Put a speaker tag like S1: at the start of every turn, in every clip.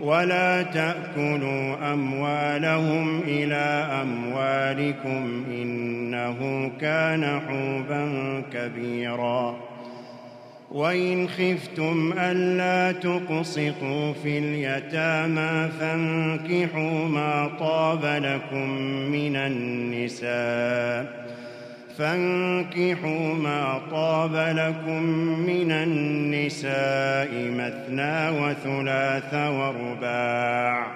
S1: ولا تأكلوا أموالهم إلى أموالكم إنه كان حوبا كبيرا وإن خفتم ألا تقسطوا في اليتامى فانكحوا ما طاب لكم من النساء فانكحوا ما طاب لكم من النساء مثنى وثلاث ورباع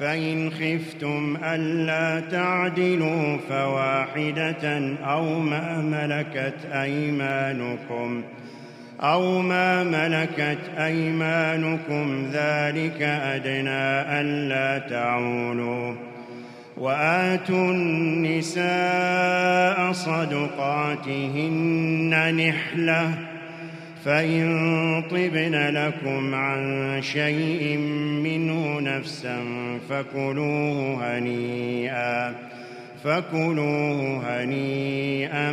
S1: فإن خفتم ألا تعدلوا فواحدة أو ما ملكت أيمانكم أو ما ملكت أيمانكم ذلك أدنى ألا تعولوا وآتوا النساء صدقاتهن نحلة فإن طبن لكم عن شيء منه نفسا فكلوه هنيئا فكلوه هنيئا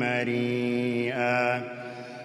S1: مريئا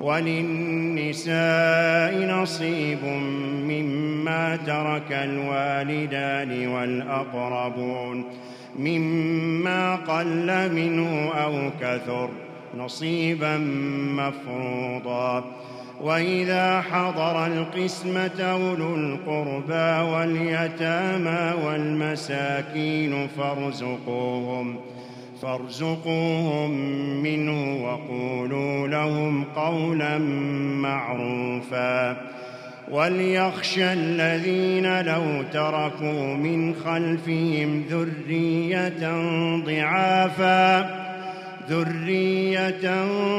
S1: وللنساء نصيب مما ترك الوالدان والأقربون مما قل منه أو كثر نصيبا مفروضا وإذا حضر القسمة أولو القربى واليتامى والمساكين فارزقوهم ۖ فارزقوهم منه وقولوا لهم قولا معروفا وليخشى الذين لو تركوا من خلفهم ذرية ضعافا ذرية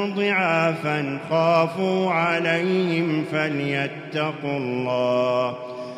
S1: ضعافا خافوا عليهم فليتقوا الله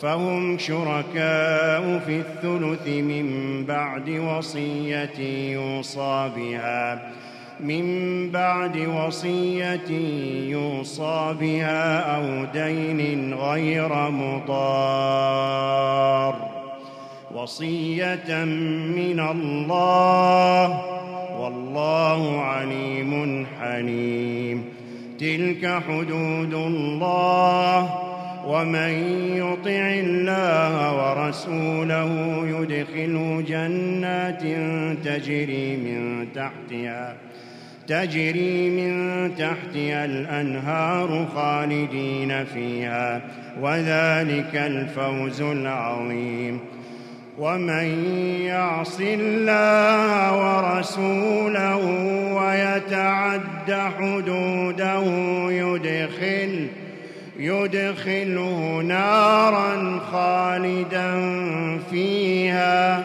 S1: فهم شركاء في الثلث من بعد وصية يوصى بها من بعد وصية يوصى بها أو دين غير مضار وصية من الله والله عليم حليم تلك حدود الله ومن يطع الله ورسوله يدخل جنات تجري من تحتها تجري من تحتها الأنهار خالدين فيها وذلك الفوز العظيم ومن يعص الله ورسوله ويتعد حدوده يدخله يدخله نارا خالدا فيها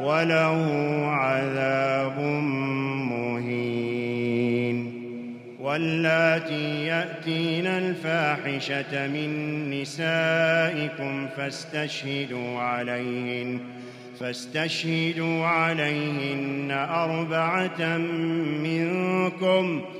S1: وله عذاب مهين واللاتي يأتين الفاحشة من نسائكم فاستشهدوا عليهن فاستشهدوا عليهن أربعة منكم ۖ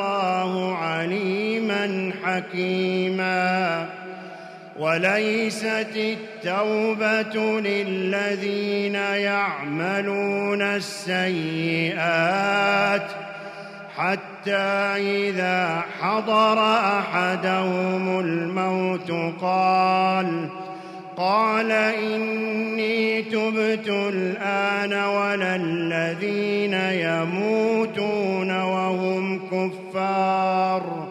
S1: حكيما وليست التوبة للذين يعملون السيئات حتى إذا حضر أحدهم الموت قال قال إني تبت الآن ولا الذين يموتون وهم كفار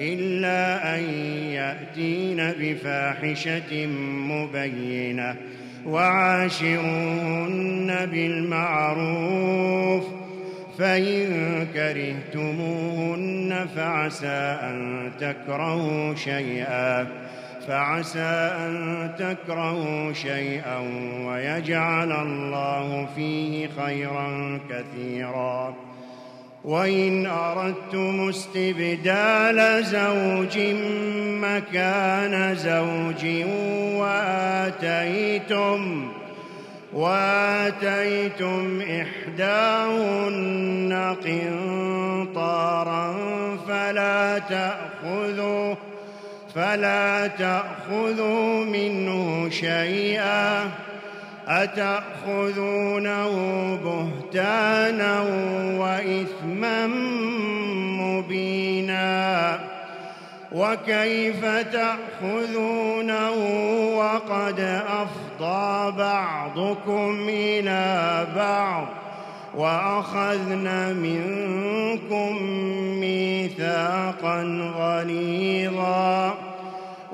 S1: إلا أن يأتين بفاحشة مبينة وعاشرون بالمعروف فإن كرهتموهن فعسى أن تكرهوا شيئا فعسى أن تكرهوا شيئا ويجعل الله فيه خيرا كثيرا وإن أردتم استبدال زوج مكان زوج وآتيتم وآتيتم إحداهن قنطارا فلا تأخذوا فلا تأخذوا منه شيئا أتأخذونه بهتانا وإثما مبينا وكيف تأخذونه وقد أفضى بعضكم إلى بعض وأخذنا منكم ميثاقا غليظاً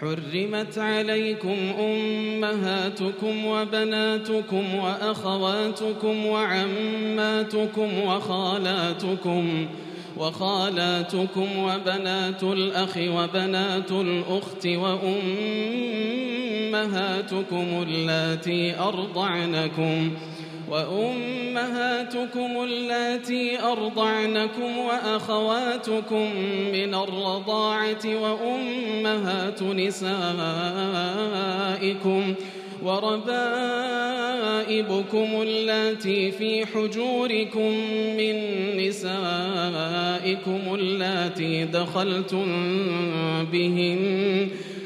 S2: حرمت عليكم أمهاتكم وبناتكم وأخواتكم وعماتكم وخالاتكم وخالاتكم وبنات الأخ وبنات الأخت وأمهاتكم اللاتي أرضعنكم ۖ وأمهاتكم اللاتي أرضعنكم وأخواتكم من الرضاعة وأمهات نسائكم وربائبكم اللاتي في حجوركم من نسائكم اللاتي دخلتم بهن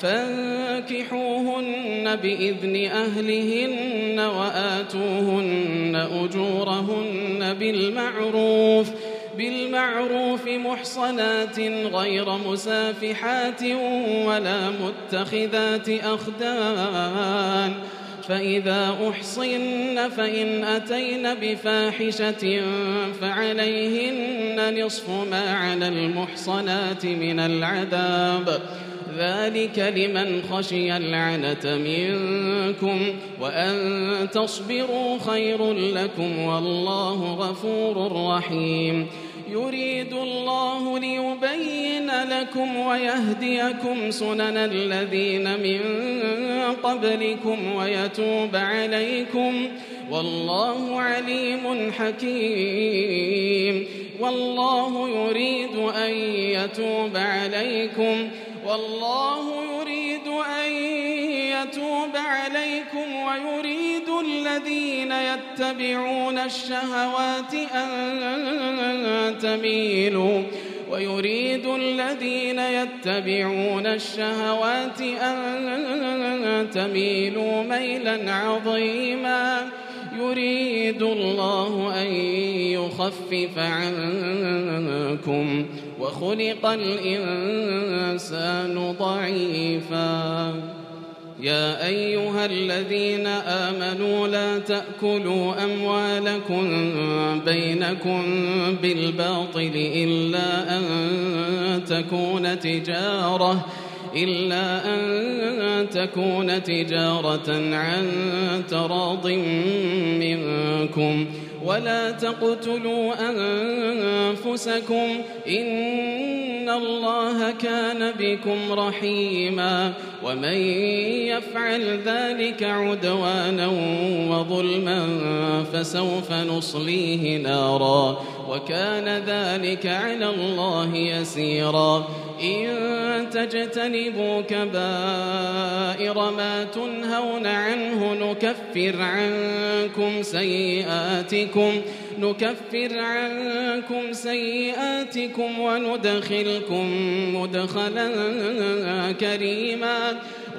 S2: فانكحوهن بإذن أهلهن وآتوهن أجورهن بالمعروف بالمعروف محصنات غير مسافحات ولا متخذات أخدان فإذا أحصن فإن أتين بفاحشة فعليهن نصف ما على المحصنات من العذاب ۖ ذلك لمن خشي العنة منكم وأن تصبروا خير لكم والله غفور رحيم يريد الله ليبين لكم ويهديكم سنن الذين من قبلكم ويتوب عليكم والله عليم حكيم والله يريد أن يتوب عليكم والله يريد أن يتوب عليكم ويريد الذين يتبعون الشهوات أن تميلوا ويريد الذين يتبعون الشهوات أن تميلوا ميلا عظيما يريد الله أن يخفف عنكم وخلق الإنسان ضعيفا يا أيها الذين آمنوا لا تأكلوا أموالكم بينكم بالباطل إلا أن تكون تجارة إلا أن تكون تجارة عن تراض منكم ۖ ولا تقتلوا أنفسكم إن الله كان بكم رحيما ومن يفعل ذلك عدوانا وظلما فسوف نصليه نارا وكان ذلك على الله يسيرا إن تجتنبوا كبائر ما تنهون عنه نكفر عنكم سيئاتكم نكفر عنكم سيئاتكم وندخلكم مدخلا كريما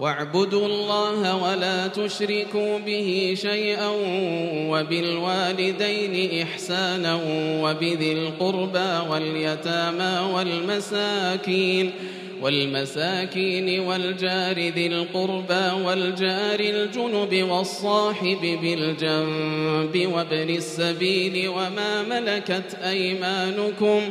S2: واعبدوا الله ولا تشركوا به شيئا وبالوالدين إحسانا وبذي القربى واليتامى والمساكين والمساكين والجار ذي القربى والجار الجنب والصاحب بالجنب وابن السبيل وما ملكت أيمانكم ۖ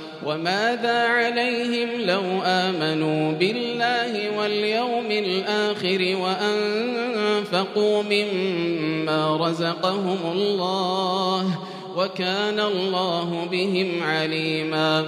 S2: وماذا عليهم لو آمنوا بالله واليوم الآخر وأنفقوا مما رزقهم الله وكان الله بهم عليماً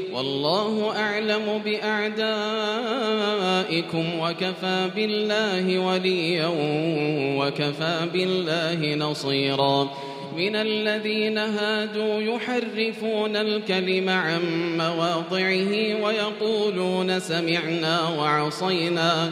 S2: والله أعلم بأعدائكم وكفى بالله وليا وكفى بالله نصيرا من الذين هادوا يحرفون الكلم عن مواضعه ويقولون سمعنا وعصينا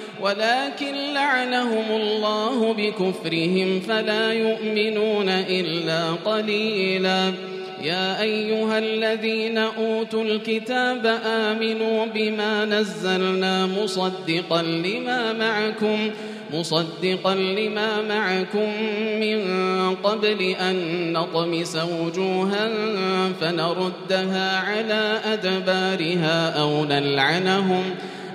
S2: ولكن لعنهم الله بكفرهم فلا يؤمنون إلا قليلا يا أيها الذين أوتوا الكتاب آمنوا بما نزلنا مصدقا لما معكم مصدقا لما معكم من قبل أن نطمس وجوها فنردها على أدبارها أو نلعنهم ۖ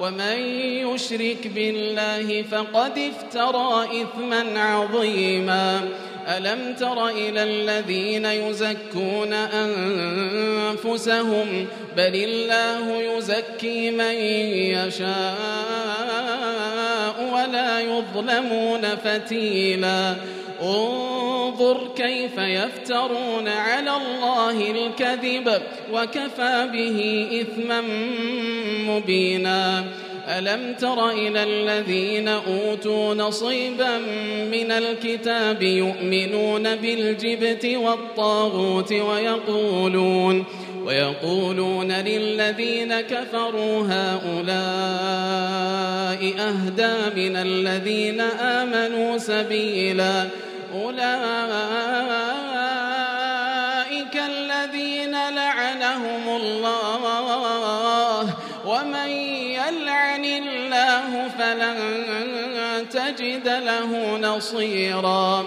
S2: ومن يشرك بالله فقد افترى إثما عظيما ألم تر إلى الذين يزكون أنفسهم بل الله يزكي من يشاء ولا يظلمون فتيلاً انظر كيف يفترون على الله الكذب وكفى به إثما مبينا ألم تر إلى الذين أوتوا نصيبا من الكتاب يؤمنون بالجبت والطاغوت ويقولون ويقولون للذين كفروا هؤلاء أهدى من الذين آمنوا سبيلاً أولئك الذين لعنهم الله ومن يلعن الله فلن تجد له نصيراً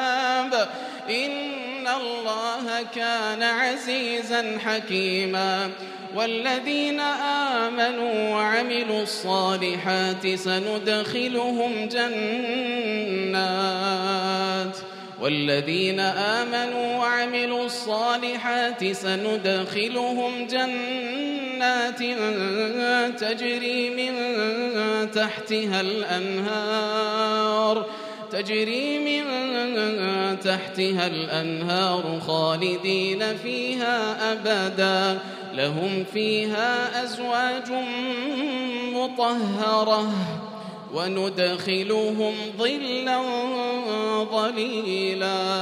S2: إن الله كان عزيزا حكيما والذين آمنوا وعملوا الصالحات سندخلهم جنات والذين آمنوا وعملوا الصالحات سندخلهم جنات تجري من تحتها الأنهار تجري من تحتها الأنهار خالدين فيها أبدا لهم فيها أزواج مطهرة وندخلهم ظلا ظليلاً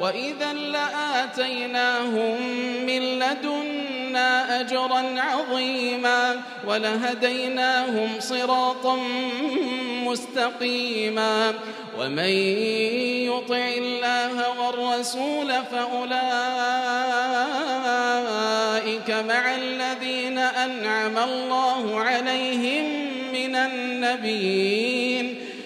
S2: وإذا لآتيناهم من لدنا أجرا عظيما ولهديناهم صراطا مستقيما ومن يطع الله والرسول فأولئك مع الذين أنعم الله عليهم من النبيين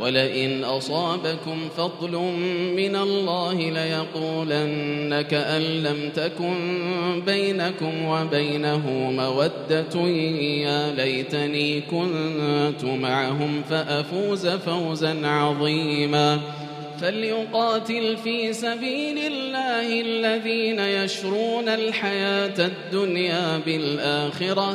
S2: ولئن أصابكم فضل من الله ليقولنك أن لم تكن بينكم وبينه مودة يا ليتني كنت معهم فأفوز فوزا عظيما فليقاتل في سبيل الله الذين يشرون الحياة الدنيا بالآخرة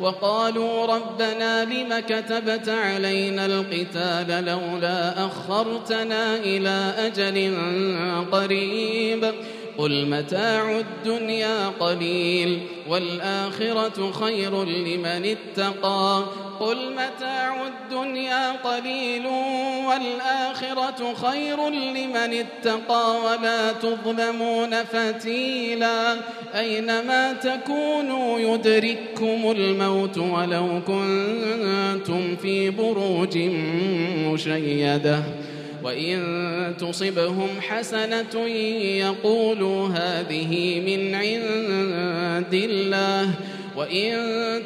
S2: وقالوا ربنا لم كتبت علينا القتال لولا أخرتنا إلى أجل قريب قل متاع الدنيا قليل والآخرة خير لمن اتقى قل متاع الدنيا قليل والآخرة خير لمن اتقى ولا تظلمون فتيلا أينما تكونوا يدرككم الموت ولو كنتم في بروج مشيده وإن تصبهم حسنة يقولوا هذه من عند الله وإن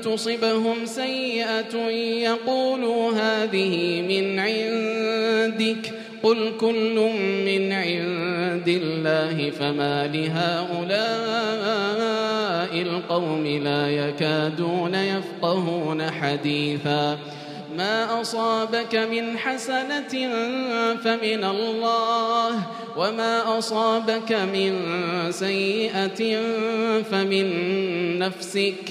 S2: تصبهم سيئة يقولوا هذه من عندك قل كل من عند الله فما لهؤلاء القوم لا يكادون يفقهون حديثا ما أصابك من حسنة فمن الله وما أصابك من سيئة فمن نفسك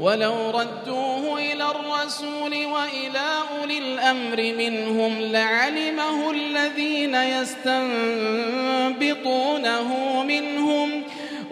S2: ولو ردوه إلى الرسول وإلى أولي الأمر منهم لعلمه الذين يستنبطونه منهم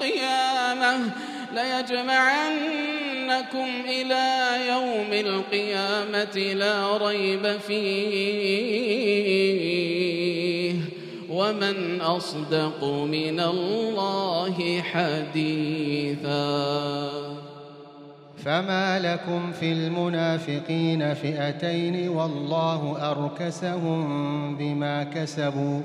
S2: القيامة ليجمعنكم إلى يوم القيامة لا ريب فيه ومن أصدق من الله حديثا
S3: فما لكم في المنافقين فئتين والله أركسهم بما كسبوا ۖ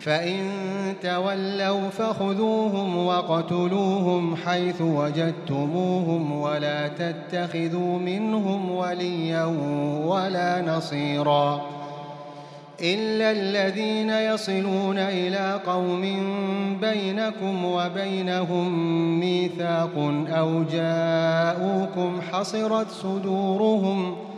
S3: فإن تولوا فخذوهم وقتلوهم حيث وجدتموهم ولا تتخذوا منهم وليا ولا نصيرا إلا الذين يصلون إلى قوم بينكم وبينهم ميثاق أو جاءوكم حصرت صدورهم ۖ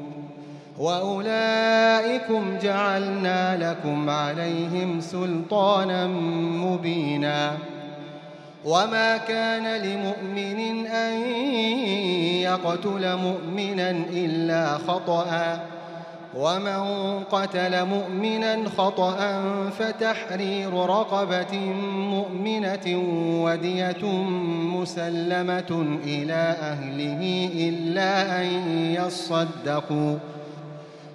S3: وأولئكم جعلنا لكم عليهم سلطانا مبينا وما كان لمؤمن أن يقتل مؤمنا إلا خطأ ومن قتل مؤمنا خطأ فتحرير رقبة مؤمنة ودية مسلمة إلى أهله إلا أن يصدقوا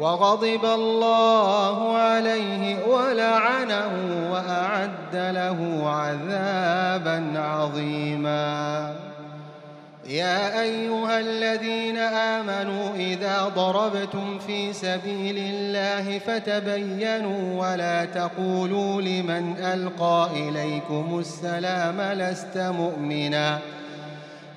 S3: وغضب الله عليه ولعنه وأعد له عذابا عظيما يا أيها الذين آمنوا إذا ضربتم في سبيل الله فتبينوا ولا تقولوا لمن ألقى إليكم السلام لست مؤمناً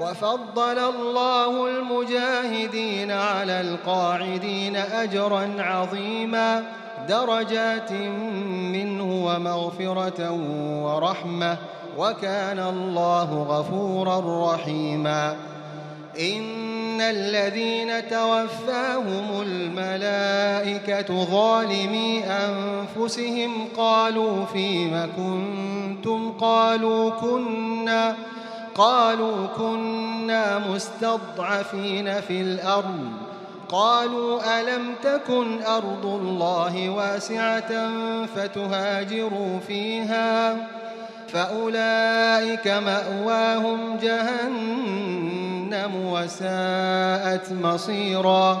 S3: وفضل الله المجاهدين على القاعدين أجرا عظيما درجات منه ومغفرة ورحمة وكان الله غفورا رحيما إن الذين توفاهم الملائكة ظالمي أنفسهم قالوا فيم كنتم قالوا كنا قالوا كنا مستضعفين في الأرض قالوا ألم تكن أرض الله واسعة فتهاجروا فيها فأولئك مأواهم جهنم وساءت مصيراً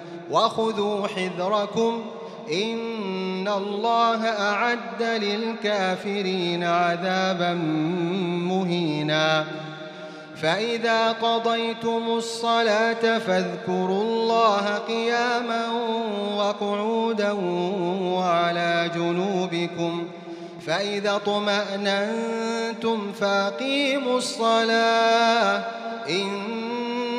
S3: وخذوا حذركم إن الله أعد للكافرين عذابا مهينا فإذا قضيتم الصلاة فاذكروا الله قياما وقعودا وعلى جنوبكم فإذا طمأننتم فاقيموا الصلاة إن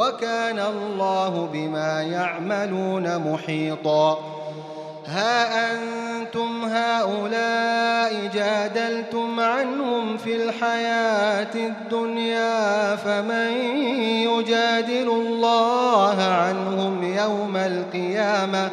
S3: وكان الله بما يعملون محيطا ها أنتم هؤلاء جادلتم عنهم في الحياة الدنيا فمن يجادل الله عنهم يوم القيامة ؟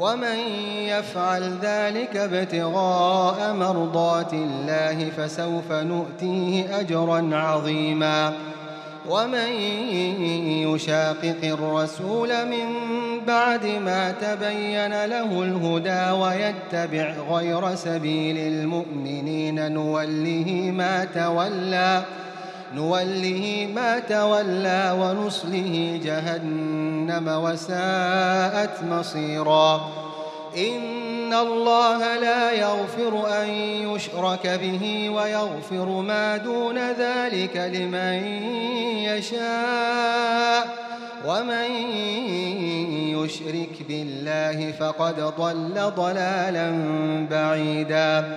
S3: ومن يفعل ذلك ابتغاء مرضات الله فسوف نؤتيه أجرا عظيما ومن يشاقق الرسول من بعد ما تبين له الهدى ويتبع غير سبيل المؤمنين نوله ما تولى ۖ نوله ما تولى ونصله جهنم وساءت مصيرا إن الله لا يغفر أن يشرك به ويغفر ما دون ذلك لمن يشاء ومن يشرك بالله فقد ضل ضلالا بعيدا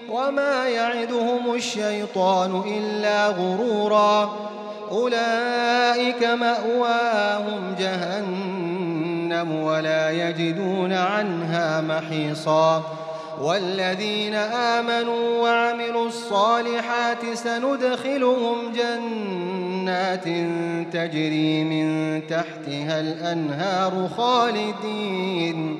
S3: وما يعدهم الشيطان إلا غرورا أولئك مأواهم جهنم ولا يجدون عنها محيصا والذين آمنوا وعملوا الصالحات سندخلهم جنات تجري من تحتها الأنهار خالدين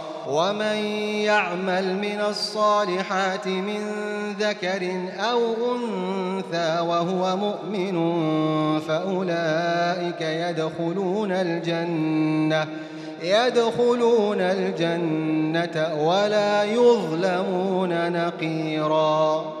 S3: ومن يعمل من الصالحات من ذكر أو أنثى وهو مؤمن فأولئك يدخلون الجنة يدخلون الجنة ولا يظلمون نقيراً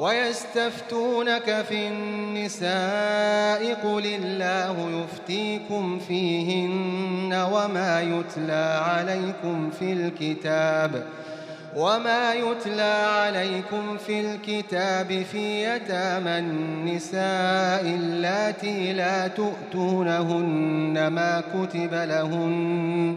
S3: ويستفتونك في النساء قل الله يفتيكم فيهن وما يتلى عليكم في الكتاب وما يتلى عليكم في الكتاب في يتامى النساء اللاتي لا تؤتونهن ما كتب لهن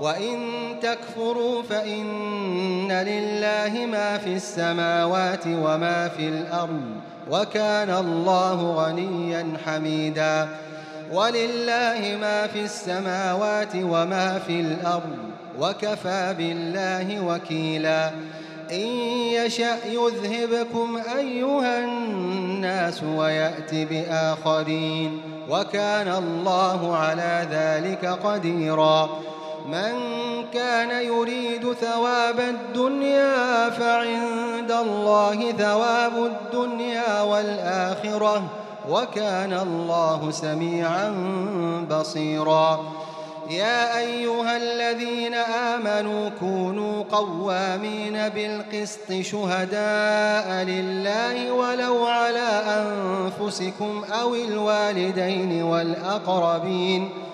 S3: وإن تكفروا فإن لله ما في السماوات وما في الأرض وكان الله غنيا حميدا ولله ما في السماوات وما في الأرض وكفى بالله وكيلا إن يشأ يذهبكم أيها الناس ويأت بآخرين وكان الله على ذلك قديراً من كان يريد ثواب الدنيا فعند الله ثواب الدنيا والآخرة وكان الله سميعا بصيرا يا أيها الذين آمنوا كونوا قوامين بالقسط شهداء لله ولو على أنفسكم أو الوالدين والأقربين ۖ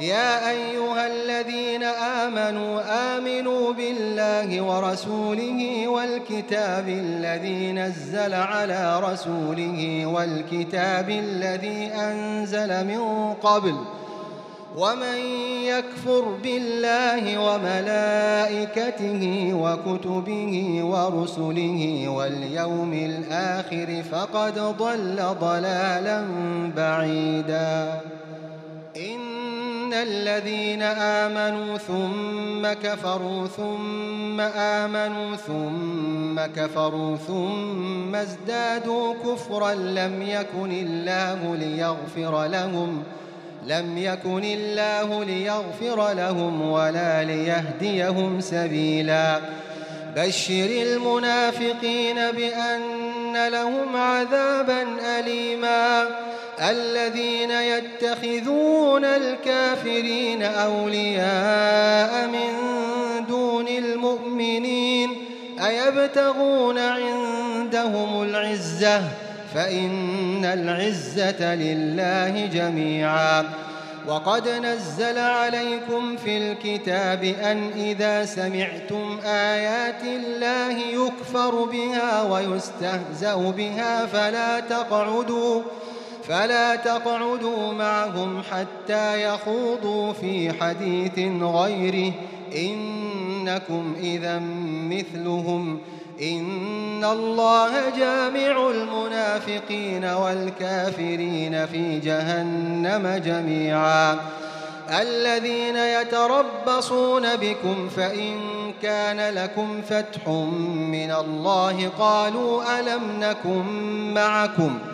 S3: يا أيها الذين آمنوا آمنوا بالله ورسوله والكتاب الذي نزل على رسوله والكتاب الذي أنزل من قبل ومن يكفر بالله وملائكته وكتبه ورسله واليوم الآخر فقد ضل ضلالا بعيدا إن من الذين آمنوا ثم كفروا ثم آمنوا ثم كفروا ثم ازدادوا كفرا لم يكن الله ليغفر لهم لم يكن الله ليغفر لهم ولا ليهديهم سبيلا بشر المنافقين بأن لهم عذابا أليما الذين يتخذون الكافرين أولياء من دون المؤمنين أيبتغون عندهم العزة فإن العزة لله جميعا وقد نزل عليكم في الكتاب أن إذا سمعتم آيات الله يكفر بها ويستهزأ بها فلا تقعدوا فلا تقعدوا معهم حتى يخوضوا في حديث غيره إنكم إذا مثلهم إن الله جامع المنافقين والكافرين في جهنم جميعا الذين يتربصون بكم فإن كان لكم فتح من الله قالوا ألم نكن معكم ؟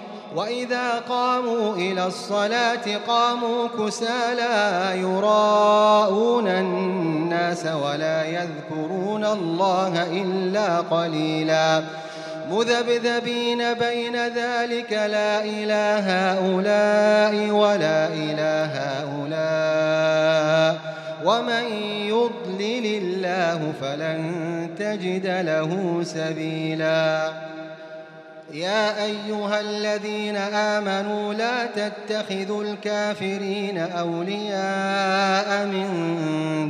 S3: وإذا قاموا إلى الصلاة قاموا كسالى يراءون الناس ولا يذكرون الله إلا قليلا مذبذبين بين ذلك لا إله هؤلاء ولا إله هؤلاء ومن يضلل الله فلن تجد له سبيلاً يا أيها الذين آمنوا لا تتخذوا الكافرين أولياء من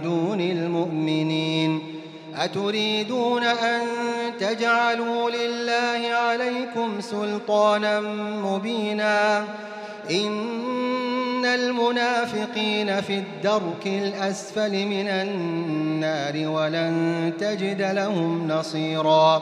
S3: دون المؤمنين أتريدون أن تجعلوا لله عليكم سلطانا مبينا إن المنافقين في الدرك الأسفل من النار ولن تجد لهم نصيراً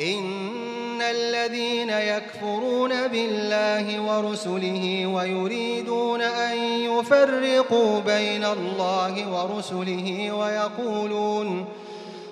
S3: إن الذين يكفرون بالله ورسله ويريدون أن يفرقوا بين الله ورسله ويقولون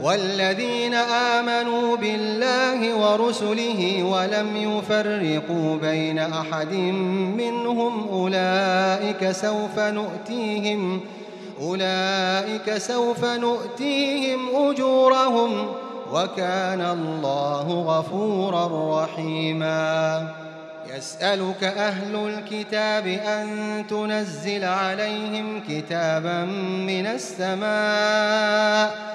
S3: والذين آمنوا بالله ورسله ولم يفرقوا بين أحد منهم أولئك سوف نؤتيهم أولئك سوف نؤتيهم أجورهم وكان الله غفورا رحيما يسألك أهل الكتاب أن تنزل عليهم كتابا من السماء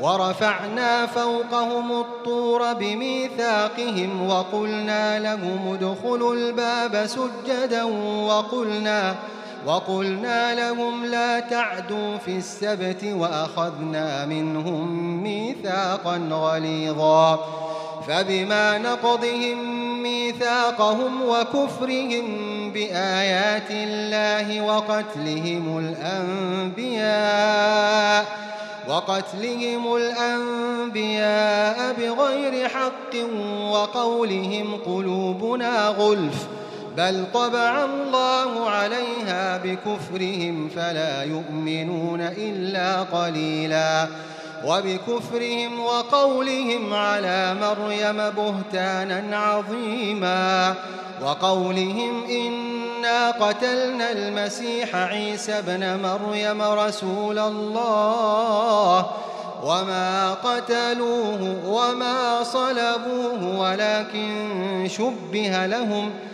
S3: ورفعنا فوقهم الطور بميثاقهم وقلنا لهم ادخلوا الباب سجدا وقلنا وقلنا لهم لا تعدوا في السبت وأخذنا منهم ميثاقا غليظا فبما نقضهم ميثاقهم وكفرهم بآيات الله وقتلهم الأنبياء وقتلهم الأنبياء بغير حق وقولهم قلوبنا غلف بل طبع الله عليها بكفرهم فلا يؤمنون إلا قليلاً وبكفرهم وقولهم على مريم بهتانا عظيما وقولهم إنا قتلنا المسيح عيسى ابن مريم رسول الله وما قتلوه وما صلبوه ولكن شبه لهم ۖ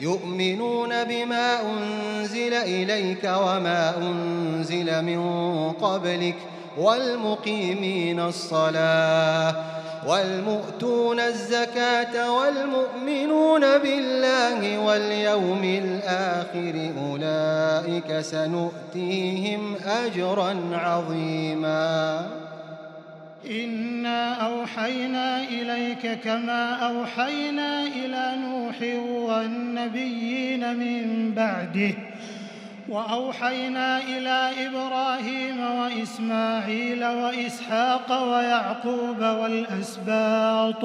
S3: يؤمنون بما أنزل إليك وما أنزل من قبلك والمقيمين الصلاة والمؤتون الزكاة والمؤمنون بالله واليوم الآخر أولئك سنؤتيهم أجرا عظيماً
S4: إنا أوحينا إليك كما أوحينا إلى نوح والنبيين من بعده وأوحينا إلى إبراهيم وإسماعيل وإسحاق ويعقوب والأسباط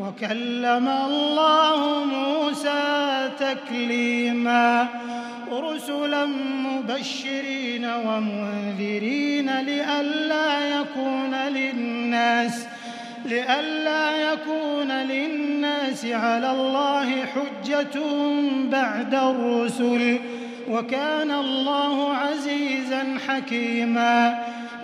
S4: وكلم الله موسى تكليما رسلا مبشرين ومنذرين لئلا يكون للناس لئلا يكون للناس على الله حجة بعد الرسل وكان الله عزيزا حكيما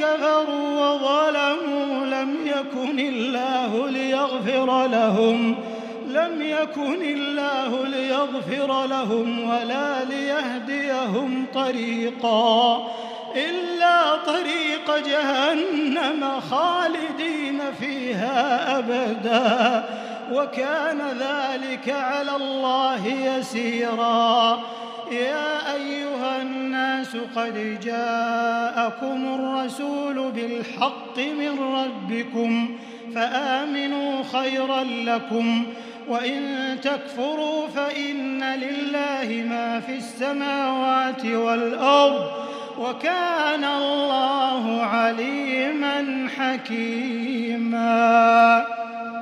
S4: كفروا وظلموا لم يكن الله ليغفر لهم لم يكن الله ليغفر لهم ولا ليهديهم طريقا إلا طريق جهنم خالدين فيها أبدا وكان ذلك على الله يسيرا يا أيها الناس قد جاءكم الرسول بالحق من ربكم فآمنوا خيرا لكم وإن تكفروا فإن لله ما في السماوات والأرض وكان الله عليما حكيما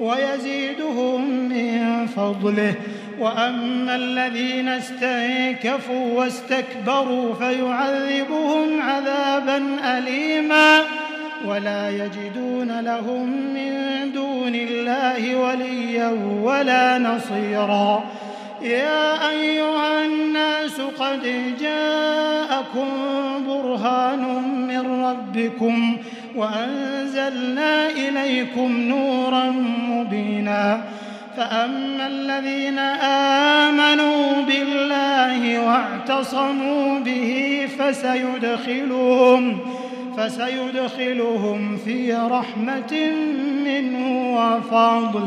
S4: ويزيدهم من فضله واما الذين استنكفوا واستكبروا فيعذبهم عذابا اليما ولا يجدون لهم من دون الله وليا ولا نصيرا يا ايها الناس قد جاءكم برهان من ربكم وأنزلنا إليكم نورا مبينا فأما الذين آمنوا بالله واعتصموا به فسيدخلهم فسيدخلهم في رحمة منه وفضل